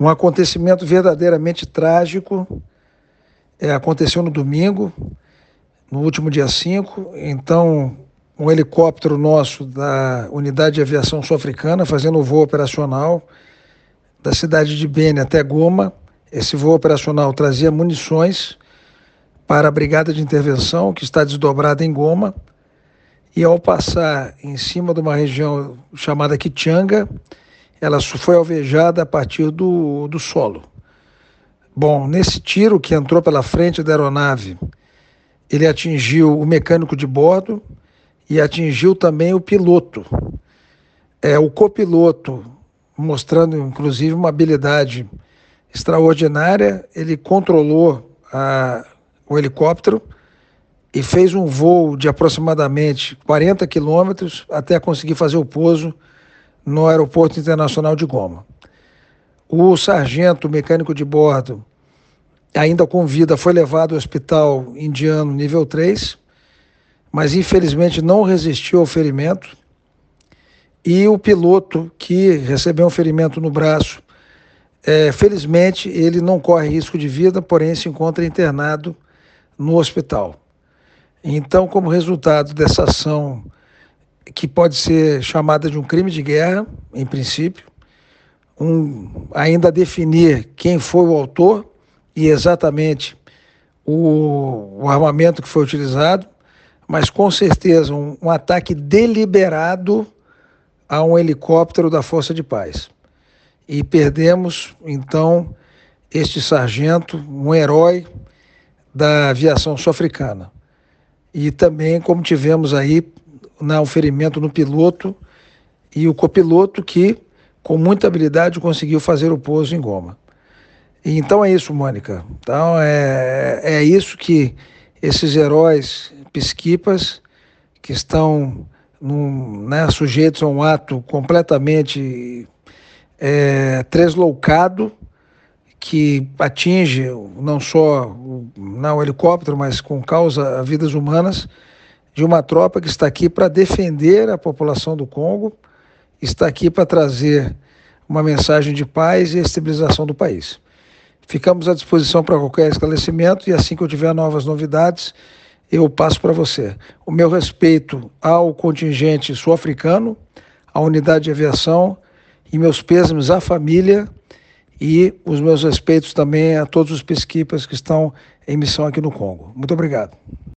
Um acontecimento verdadeiramente trágico é, aconteceu no domingo, no último dia 5. Então, um helicóptero nosso da Unidade de Aviação Sul-Africana fazendo o voo operacional da cidade de Beni até Goma. Esse voo operacional trazia munições para a Brigada de Intervenção, que está desdobrada em Goma. E ao passar em cima de uma região chamada Kichanga, ela foi alvejada a partir do, do solo. Bom, nesse tiro que entrou pela frente da aeronave, ele atingiu o mecânico de bordo e atingiu também o piloto. É, o copiloto, mostrando inclusive uma habilidade extraordinária, ele controlou a, o helicóptero e fez um voo de aproximadamente 40 quilômetros até conseguir fazer o pouso no Aeroporto Internacional de Goma. O sargento mecânico de bordo, ainda com vida, foi levado ao hospital indiano nível 3 mas infelizmente não resistiu ao ferimento. E o piloto que recebeu um ferimento no braço, é, felizmente ele não corre risco de vida, porém se encontra internado no hospital. Então, como resultado dessa ação, que pode ser chamada de um crime de guerra, em princípio, um, ainda definir quem foi o autor e exatamente o, o armamento que foi utilizado, mas com certeza um, um ataque deliberado a um helicóptero da Força de Paz. E perdemos, então, este sargento, um herói da aviação sul-africana. E também, como tivemos aí, no ferimento no piloto e o copiloto que, com muita habilidade, conseguiu fazer o pouso em Goma. Então é isso, Mônica. Então é, é isso que esses heróis pesquipas que estão num, né, sujeitos a um ato completamente é, tresloucado que atinge não só o, não, o helicóptero, mas com causa vidas humanas de uma tropa que está aqui para defender a população do Congo, está aqui para trazer uma mensagem de paz e estabilização do país. Ficamos à disposição para qualquer esclarecimento e assim que eu tiver novas novidades, eu passo para você. O meu respeito ao contingente sul-africano, à unidade de aviação e meus pêsames à família e os meus respeitos também a todos os pesquipas que estão em missão aqui no Congo. Muito obrigado.